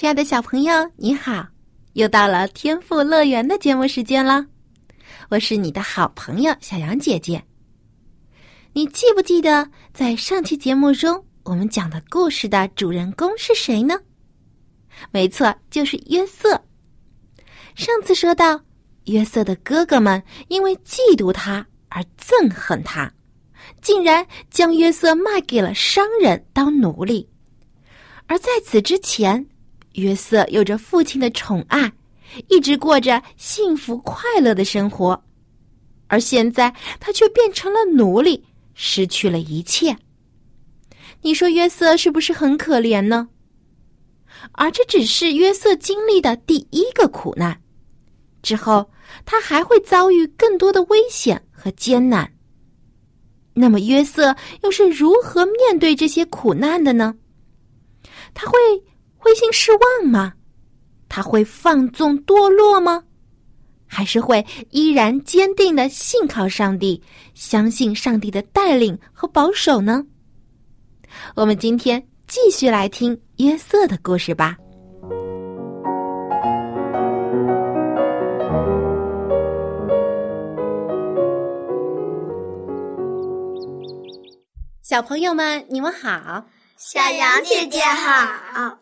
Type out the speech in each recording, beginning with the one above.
亲爱的小朋友，你好！又到了天赋乐园的节目时间了，我是你的好朋友小杨姐姐。你记不记得在上期节目中我们讲的故事的主人公是谁呢？没错，就是约瑟。上次说到，约瑟的哥哥们因为嫉妒他而憎恨他，竟然将约瑟卖给了商人当奴隶。而在此之前，约瑟有着父亲的宠爱，一直过着幸福快乐的生活，而现在他却变成了奴隶，失去了一切。你说约瑟是不是很可怜呢？而这只是约瑟经历的第一个苦难，之后他还会遭遇更多的危险和艰难。那么约瑟又是如何面对这些苦难的呢？他会？灰心失望吗？他会放纵堕落吗？还是会依然坚定的信靠上帝，相信上帝的带领和保守呢？我们今天继续来听约瑟的故事吧。小朋友们，你们好，小杨姐姐好。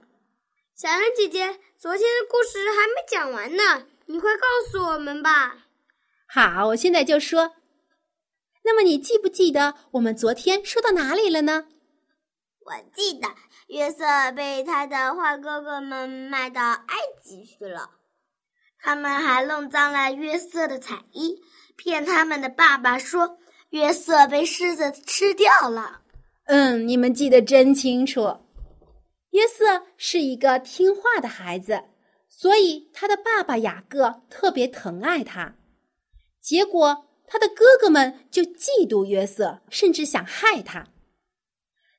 小羊姐姐，昨天的故事还没讲完呢，你快告诉我们吧。好，我现在就说。那么你记不记得我们昨天说到哪里了呢？我记得约瑟被他的坏哥哥们卖到埃及去了，他们还弄脏了约瑟的彩衣，骗他们的爸爸说约瑟被狮子吃掉了。嗯，你们记得真清楚。约瑟是一个听话的孩子，所以他的爸爸雅各特别疼爱他。结果，他的哥哥们就嫉妒约瑟，甚至想害他。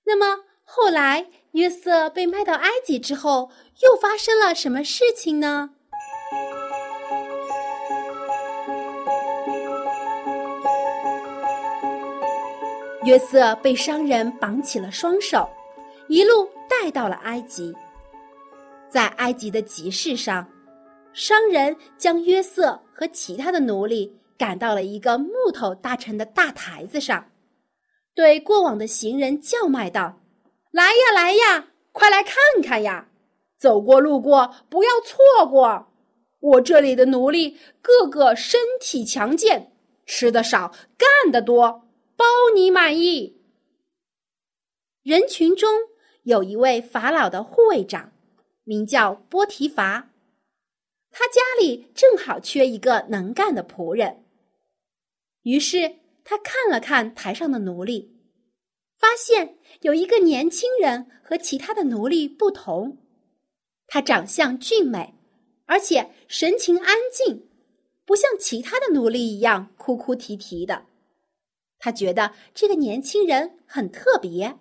那么，后来约瑟被卖到埃及之后，又发生了什么事情呢？约瑟被商人绑起了双手，一路。带到了埃及，在埃及的集市上，商人将约瑟和其他的奴隶赶到了一个木头搭成的大台子上，对过往的行人叫卖道：“来呀，来呀，快来看看呀！走过路过不要错过，我这里的奴隶个个身体强健，吃的少，干得多，包你满意。”人群中。有一位法老的护卫长，名叫波提伐，他家里正好缺一个能干的仆人。于是他看了看台上的奴隶，发现有一个年轻人和其他的奴隶不同，他长相俊美，而且神情安静，不像其他的奴隶一样哭哭啼啼的。他觉得这个年轻人很特别。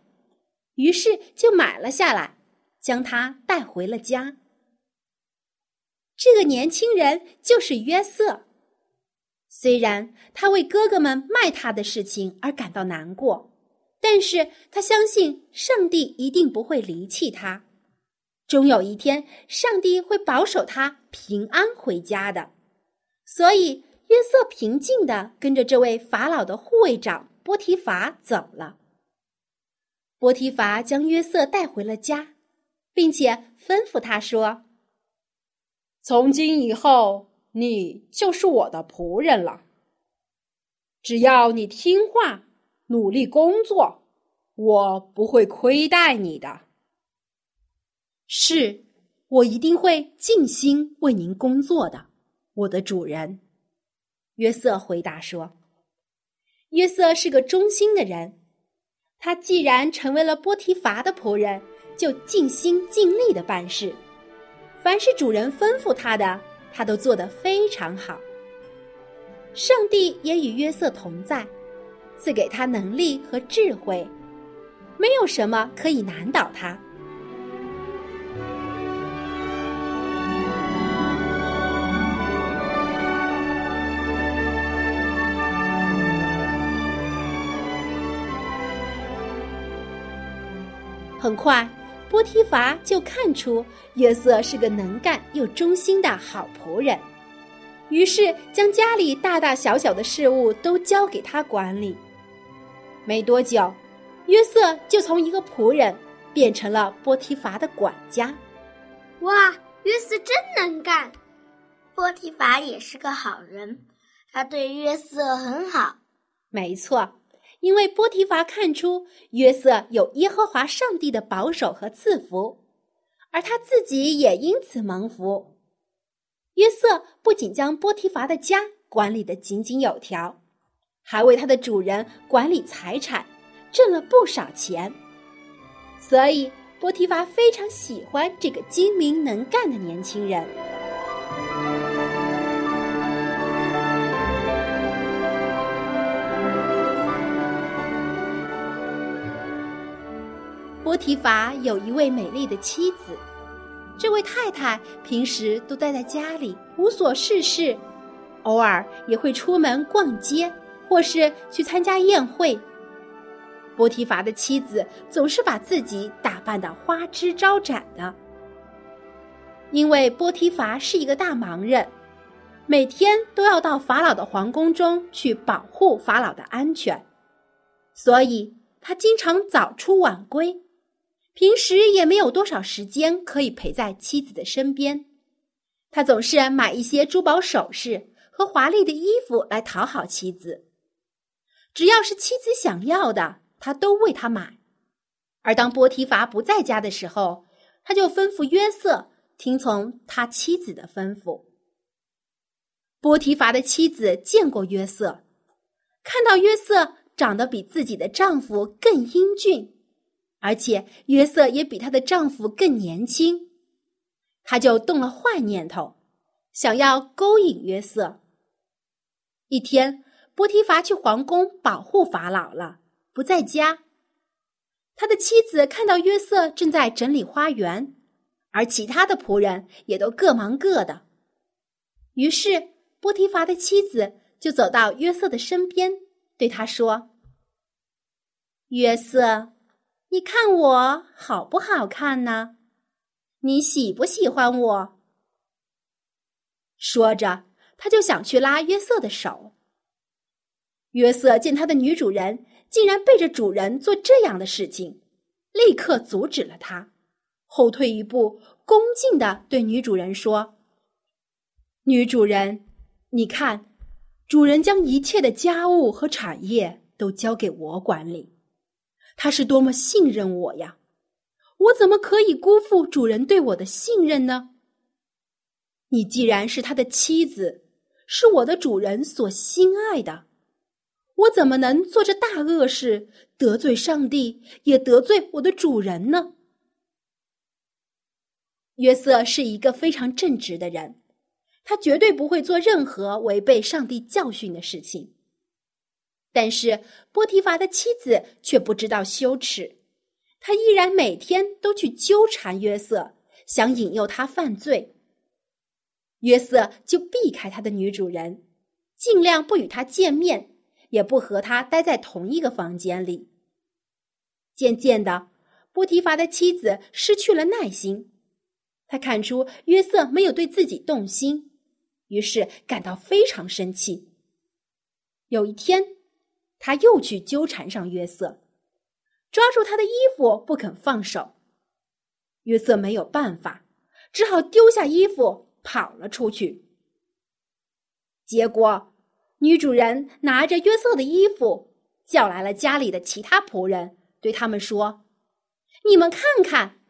于是就买了下来，将他带回了家。这个年轻人就是约瑟。虽然他为哥哥们卖他的事情而感到难过，但是他相信上帝一定不会离弃他，终有一天上帝会保守他平安回家的。所以约瑟平静的跟着这位法老的护卫长波提法走了。波提乏将约瑟带回了家，并且吩咐他说：“从今以后，你就是我的仆人了。只要你听话，努力工作，我不会亏待你的。是，我一定会尽心为您工作的，我的主人。”约瑟回答说：“约瑟是个忠心的人。”他既然成为了波提伐的仆人，就尽心尽力的办事，凡是主人吩咐他的，他都做得非常好。上帝也与约瑟同在，赐给他能力和智慧，没有什么可以难倒他。很快，波提乏就看出约瑟是个能干又忠心的好仆人，于是将家里大大小小的事务都交给他管理。没多久，约瑟就从一个仆人变成了波提乏的管家。哇，约瑟真能干！波提乏也是个好人，他对约瑟很好。没错。因为波提乏看出约瑟有耶和华上帝的保守和赐福，而他自己也因此蒙福。约瑟不仅将波提乏的家管理得井井有条，还为他的主人管理财产，挣了不少钱。所以波提乏非常喜欢这个精明能干的年轻人。波提乏有一位美丽的妻子，这位太太平时都待在家里无所事事，偶尔也会出门逛街，或是去参加宴会。波提乏的妻子总是把自己打扮的花枝招展的，因为波提乏是一个大忙人，每天都要到法老的皇宫中去保护法老的安全，所以他经常早出晚归。平时也没有多少时间可以陪在妻子的身边，他总是买一些珠宝首饰和华丽的衣服来讨好妻子。只要是妻子想要的，他都为她买。而当波提伐不在家的时候，他就吩咐约瑟听从他妻子的吩咐。波提伐的妻子见过约瑟，看到约瑟长得比自己的丈夫更英俊。而且约瑟也比她的丈夫更年轻，她就动了坏念头，想要勾引约瑟。一天，波提乏去皇宫保护法老了，不在家。他的妻子看到约瑟正在整理花园，而其他的仆人也都各忙各的。于是，波提乏的妻子就走到约瑟的身边，对他说：“约瑟。”你看我好不好看呢？你喜不喜欢我？说着，他就想去拉约瑟的手。约瑟见他的女主人竟然背着主人做这样的事情，立刻阻止了他，后退一步，恭敬的对女主人说：“女主人，你看，主人将一切的家务和产业都交给我管理。”他是多么信任我呀！我怎么可以辜负主人对我的信任呢？你既然是他的妻子，是我的主人所心爱的，我怎么能做这大恶事，得罪上帝，也得罪我的主人呢？约瑟是一个非常正直的人，他绝对不会做任何违背上帝教训的事情。但是波提乏的妻子却不知道羞耻，她依然每天都去纠缠约瑟，想引诱他犯罪。约瑟就避开他的女主人，尽量不与他见面，也不和他待在同一个房间里。渐渐的，波提乏的妻子失去了耐心，他看出约瑟没有对自己动心，于是感到非常生气。有一天。他又去纠缠上约瑟，抓住他的衣服不肯放手。约瑟没有办法，只好丢下衣服跑了出去。结果，女主人拿着约瑟的衣服，叫来了家里的其他仆人，对他们说：“你们看看，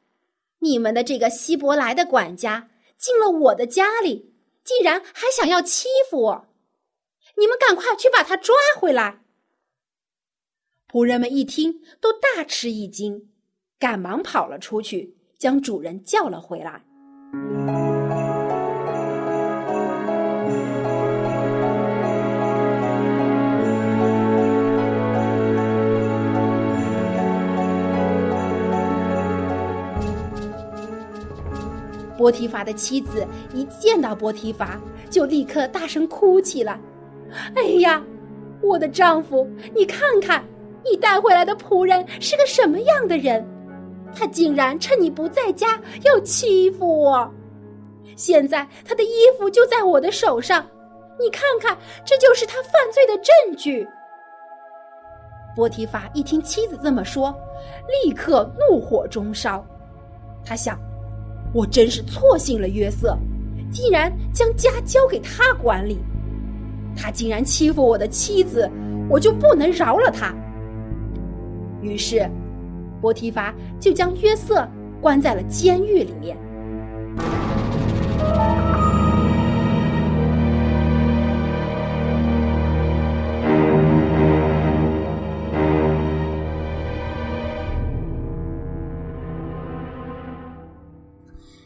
你们的这个希伯来的管家进了我的家里，竟然还想要欺负我！你们赶快去把他抓回来！”仆人们一听，都大吃一惊，赶忙跑了出去，将主人叫了回来。波提乏的妻子一见到波提乏，就立刻大声哭起来：“哎呀，我的丈夫，你看看，你带回来的仆人是个什么样的人？他竟然趁你不在家要欺负我！现在他的衣服就在我的手上，你看看，这就是他犯罪的证据。”波提乏一听妻子这么说，立刻怒火中烧，他想。我真是错信了约瑟，竟然将家交给他管理。他竟然欺负我的妻子，我就不能饶了他。于是，波提乏就将约瑟关在了监狱里面。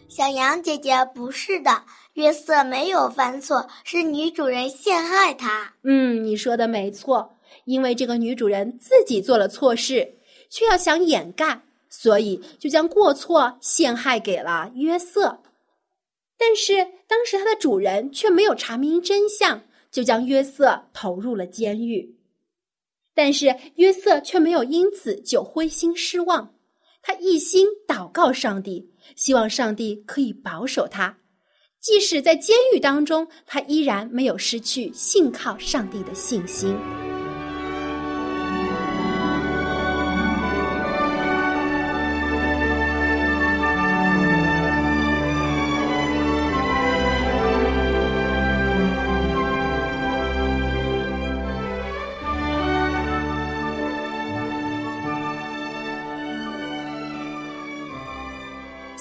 小羊姐姐，不是的，约瑟没有犯错，是女主人陷害他。嗯，你说的没错，因为这个女主人自己做了错事，却要想掩盖，所以就将过错陷害给了约瑟。但是当时他的主人却没有查明真相，就将约瑟投入了监狱。但是约瑟却没有因此就灰心失望，他一心祷告上帝。希望上帝可以保守他，即使在监狱当中，他依然没有失去信靠上帝的信心。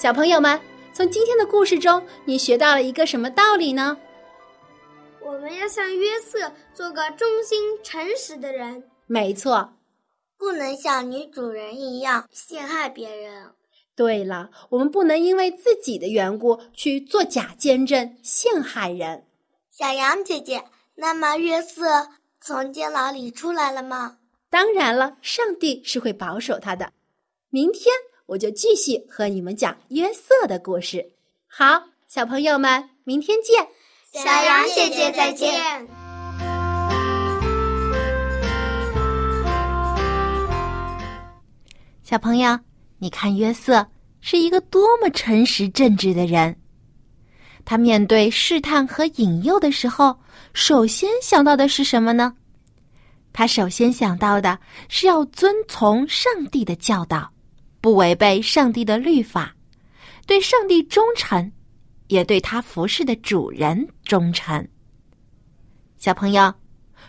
小朋友们，从今天的故事中，你学到了一个什么道理呢？我们要像约瑟，做个忠心诚实的人。没错，不能像女主人一样陷害别人。对了，我们不能因为自己的缘故去做假见证，陷害人。小羊姐姐，那么约瑟从监牢里出来了吗？当然了，上帝是会保守他的。明天。我就继续和你们讲约瑟的故事。好，小朋友们，明天见。小羊姐姐再见。小朋友，你看约瑟是一个多么诚实正直的人。他面对试探和引诱的时候，首先想到的是什么呢？他首先想到的是要遵从上帝的教导。不违背上帝的律法，对上帝忠诚，也对他服侍的主人忠诚。小朋友，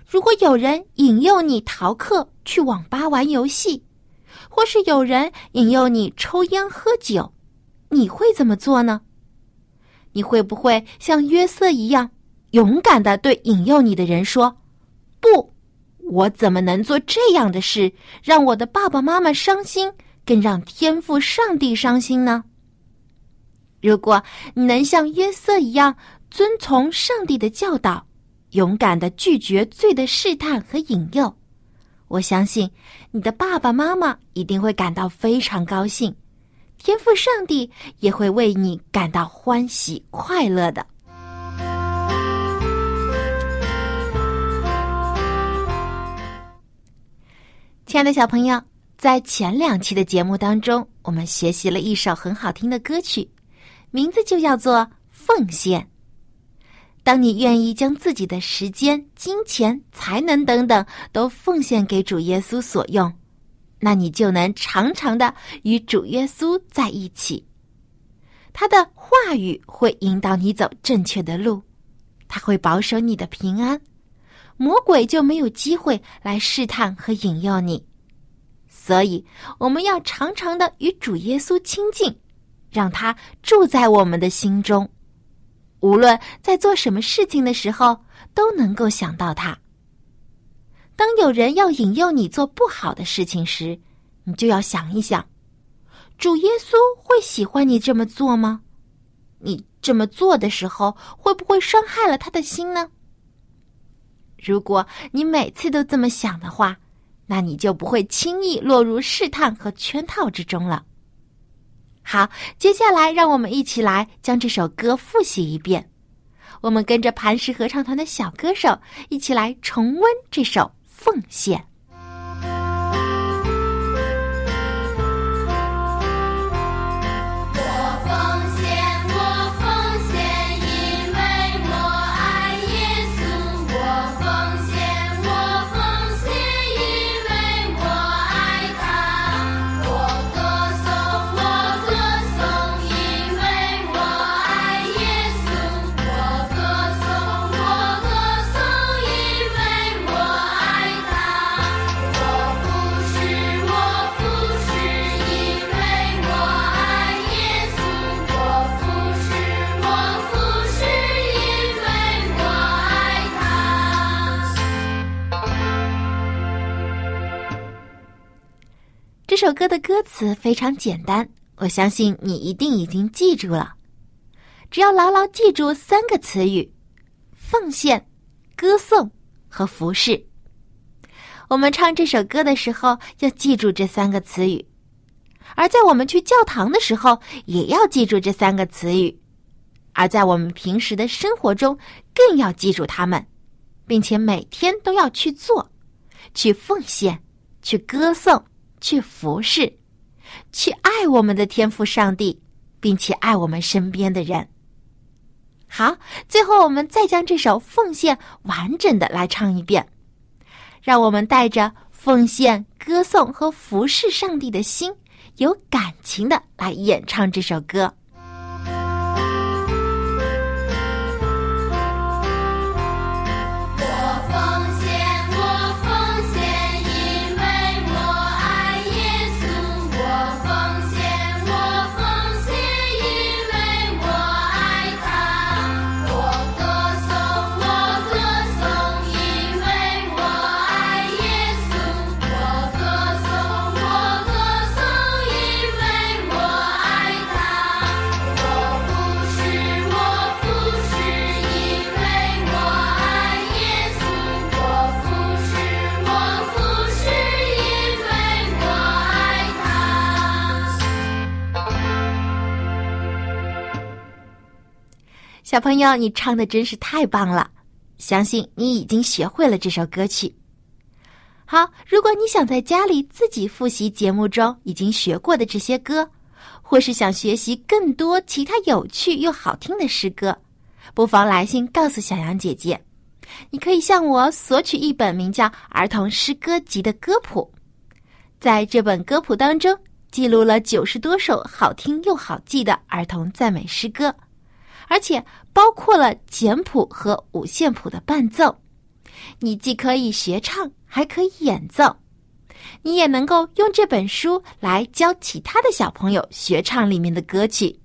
如果有人引诱你逃课去网吧玩游戏，或是有人引诱你抽烟喝酒，你会怎么做呢？你会不会像约瑟一样勇敢的对引诱你的人说：“不，我怎么能做这样的事，让我的爸爸妈妈伤心？”更让天赋上帝伤心呢？如果你能像约瑟一样遵从上帝的教导，勇敢的拒绝罪的试探和引诱，我相信你的爸爸妈妈一定会感到非常高兴，天赋上帝也会为你感到欢喜快乐的。亲爱的小朋友。在前两期的节目当中，我们学习了一首很好听的歌曲，名字就叫做《奉献》。当你愿意将自己的时间、金钱、才能等等都奉献给主耶稣所用，那你就能常常的与主耶稣在一起。他的话语会引导你走正确的路，他会保守你的平安，魔鬼就没有机会来试探和引诱你。所以，我们要常常的与主耶稣亲近，让他住在我们的心中。无论在做什么事情的时候，都能够想到他。当有人要引诱你做不好的事情时，你就要想一想：主耶稣会喜欢你这么做吗？你这么做的时候，会不会伤害了他的心呢？如果你每次都这么想的话，那你就不会轻易落入试探和圈套之中了。好，接下来让我们一起来将这首歌复习一遍。我们跟着磐石合唱团的小歌手一起来重温这首《奉献》。首歌的歌词非常简单，我相信你一定已经记住了。只要牢牢记住三个词语：奉献、歌颂和服侍。我们唱这首歌的时候要记住这三个词语，而在我们去教堂的时候也要记住这三个词语，而在我们平时的生活中更要记住它们，并且每天都要去做，去奉献，去歌颂。去服侍，去爱我们的天赋上帝，并且爱我们身边的人。好，最后我们再将这首奉献完整的来唱一遍，让我们带着奉献、歌颂和服侍上帝的心，有感情的来演唱这首歌。小朋友，你唱的真是太棒了！相信你已经学会了这首歌曲。好，如果你想在家里自己复习节目中已经学过的这些歌，或是想学习更多其他有趣又好听的诗歌，不妨来信告诉小羊姐姐。你可以向我索取一本名叫《儿童诗歌集》的歌谱，在这本歌谱当中记录了九十多首好听又好记的儿童赞美诗歌。而且包括了简谱和五线谱的伴奏，你既可以学唱，还可以演奏。你也能够用这本书来教其他的小朋友学唱里面的歌曲。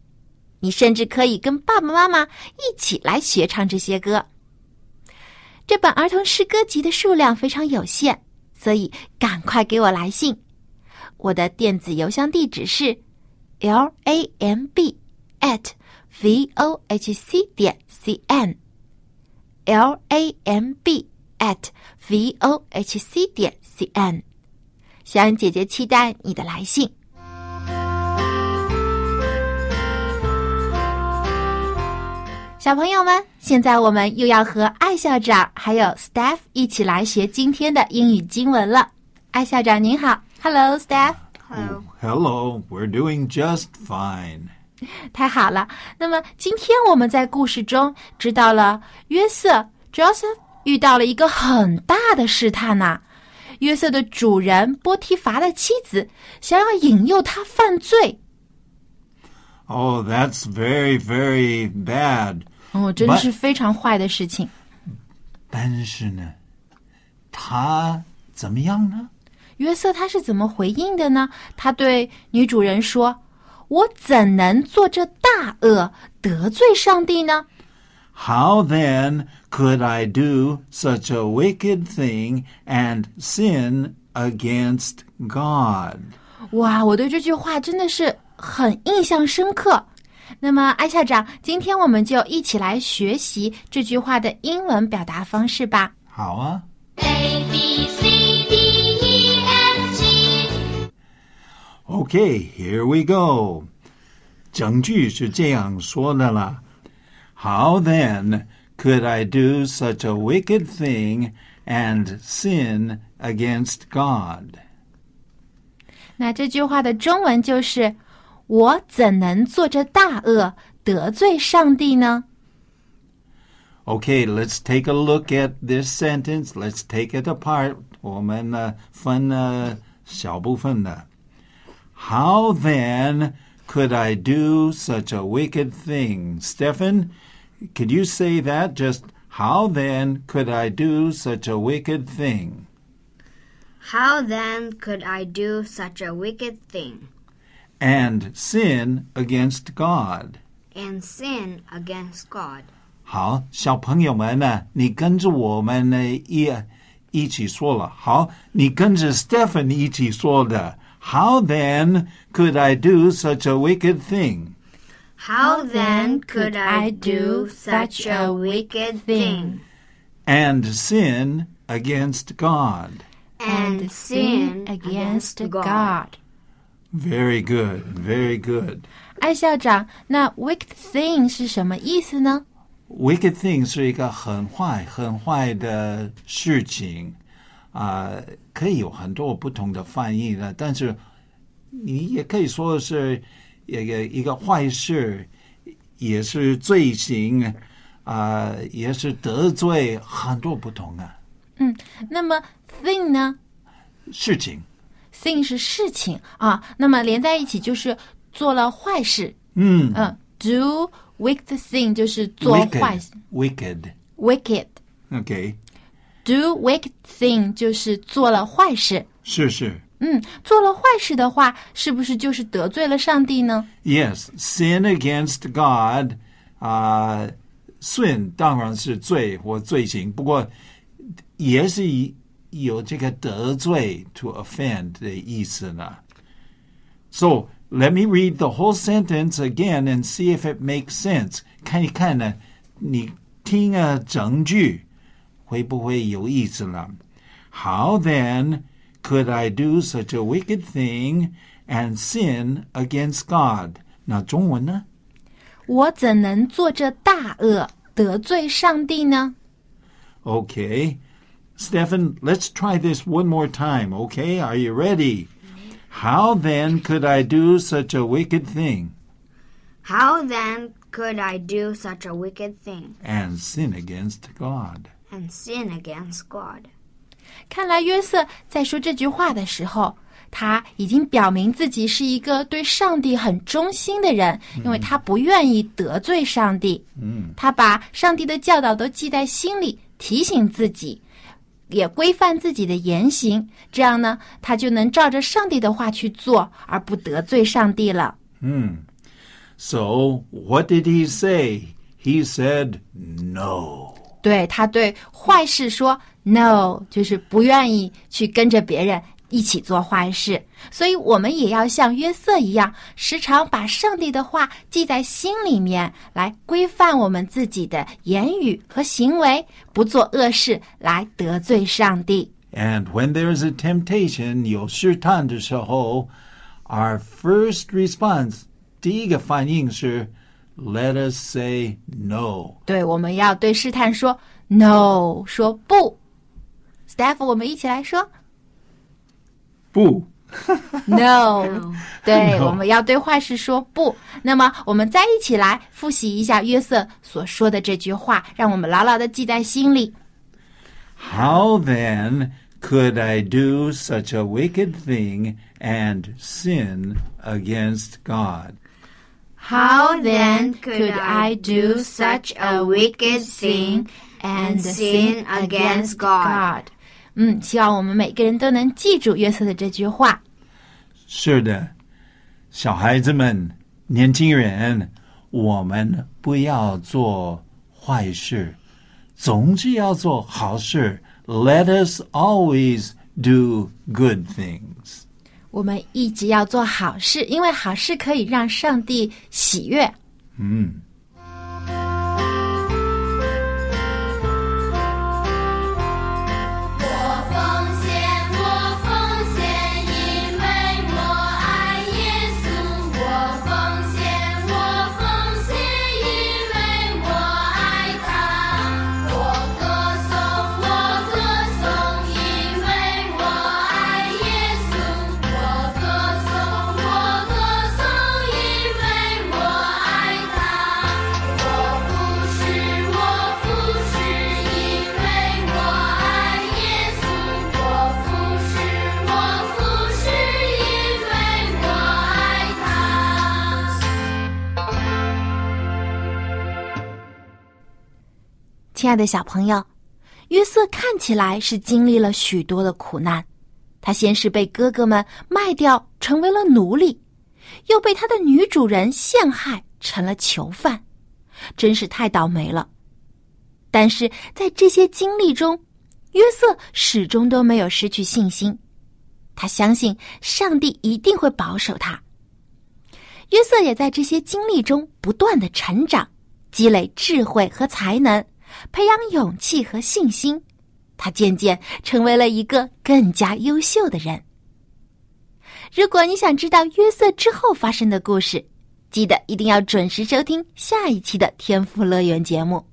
你甚至可以跟爸爸妈妈一起来学唱这些歌。这本儿童诗歌集的数量非常有限，所以赶快给我来信。我的电子邮箱地址是 l a m b at。V o h c 点 c n，l a m b at v o h c 点 c n，小恩姐姐期待你的来信。小朋友们，现在我们又要和艾校长还有 Staff 一起来学今天的英语经文了。艾校长您好，Hello Staff。Hello. Hello, we're doing just fine. 太好了！那么今天我们在故事中知道了约瑟 Joseph 遇到了一个很大的试探呐。约瑟的主人波提乏的妻子想要引诱他犯罪。Oh, that's very, very bad. 哦，真的是非常坏的事情。但是呢，他怎么样呢？约瑟他是怎么回应的呢？他对女主人说。我怎能做这大恶得罪上帝呢？How then could I do such a wicked thing and sin against God？哇，我对这句话真的是很印象深刻。那么，艾校长，今天我们就一起来学习这句话的英文表达方式吧。好啊。A Okay, here we go. 整句是这样说的啦。How then could I do such a wicked thing and sin against God? 那这句话的中文就是：“我怎能做这大恶，得罪上帝呢 Okay, let's take a look at this sentence. Let's take it apart. 我们呢分呃小部分的。 How then could I do such a wicked thing? Stefan, could you say that? Just how then could I do such a wicked thing? How then could I do such a wicked thing And sin against God. and sin against God? 好，小朋友们呢，你跟着我们呢一一起说了。好，你跟着 Stephen 一起说的。 How then could I do such a wicked thing? How then could I do such a wicked thing And sin against God. and sin against God? Very good, very good.？” 艾校长，那 “wicked thing” 是什么意思呢？ Wicked thing 是一个很坏、很坏的事情， 啊、可以有很多不同的翻译的，但是你也可以说是一个一个坏事，也是罪行，啊、也是得罪，很多不同啊。嗯那么 “thing” 呢事情。？“thing” 是事情啊，那么连在一起就是做了坏事。嗯嗯，do wicked thing 就是做坏事 wicked, wicked.，wicked。OK，do wicked thing 就是做了坏事。是是。嗯，做了坏事的话，是不是就是得罪了上帝呢？ Yes, sin against God，啊、sin 当然是罪或罪行，不过也是以有这个得罪 to offend 的意思呢。So let me read the whole sentence again and see if it makes sense. 看一看呢，你听啊整句 会不会有意思呢？How then could I do such a wicked thing and sin against God？那中文呢我怎能做这大恶，得罪上帝呢？ Okay. Stefan, let's try this one more time, okay? Are you ready? How then could I do such a wicked thing How then could I do such a wicked thing and sin against God? And sin against God? 看来约瑟在说这句话的时候，他已经表明自己是一个对上帝很忠心的人，因为他不愿意得罪上帝。嗯，他把上帝的教导都记在心里，提醒自己，也规范自己的言行。这样呢，他就能照着上帝的话去做，而不得罪上帝了。So, what did he say? He said, No. 对他对坏事说 “no”，就是不愿意去跟着别人一起做坏事。所以，我们也要像约瑟一样，时常把上帝的话记在心里面，来规范我们自己的言语和行为，不做恶事来得罪上帝。And when there is a temptation, 有试探的时候, our first response, 第一个反应是 let us say no. 对，我们要对试探说 “no”，说不。Staff，我们一起来说不 “no”。对， No 我们要对坏事说不。那么，我们再一起来复习一下约瑟所说的这句话，让我们牢牢的记在心里。 How then could I do such a wicked thing and sin against God? How then could I do such a wicked thing and sin against God？嗯，希望我们每个人都能记住约瑟的这句话。是的，小孩子们、年轻人，我们不要做坏事，总是要做好事。Let us always do good things. 我们一直要做好事，因为好事可以让上帝喜悦。嗯。的小朋友，约瑟看起来是经历了许多的苦难。他先是被哥哥们卖掉，成为了奴隶，又被他的女主人陷害，成了囚犯，真是太倒霉了。但是在这些经历中，约瑟始终都没有失去信心。他相信上帝一定会保守他。约瑟也在这些经历中不断的成长，积累智慧和才能。培养勇气和信心，他渐渐成为了一个更加优秀的人。如果你想知道约瑟之后发生的故事，记得一定要准时收听下一期的《天赋乐园》节目。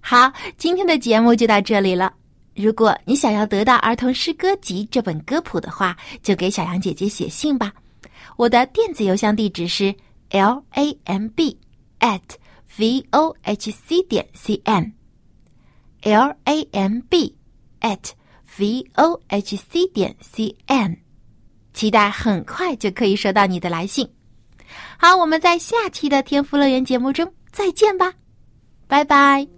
好，今天的节目就到这里了。如果你想要得到《儿童诗歌集》这本歌谱的话，就给小杨姐姐写信吧。我的电子邮箱地址是 l a m b at。V o h c 点 cn，lamb at v o h c 点 cn，期待很快就可以收到你的来信。好，我们在下期的天赋乐园节目中再见吧，拜拜。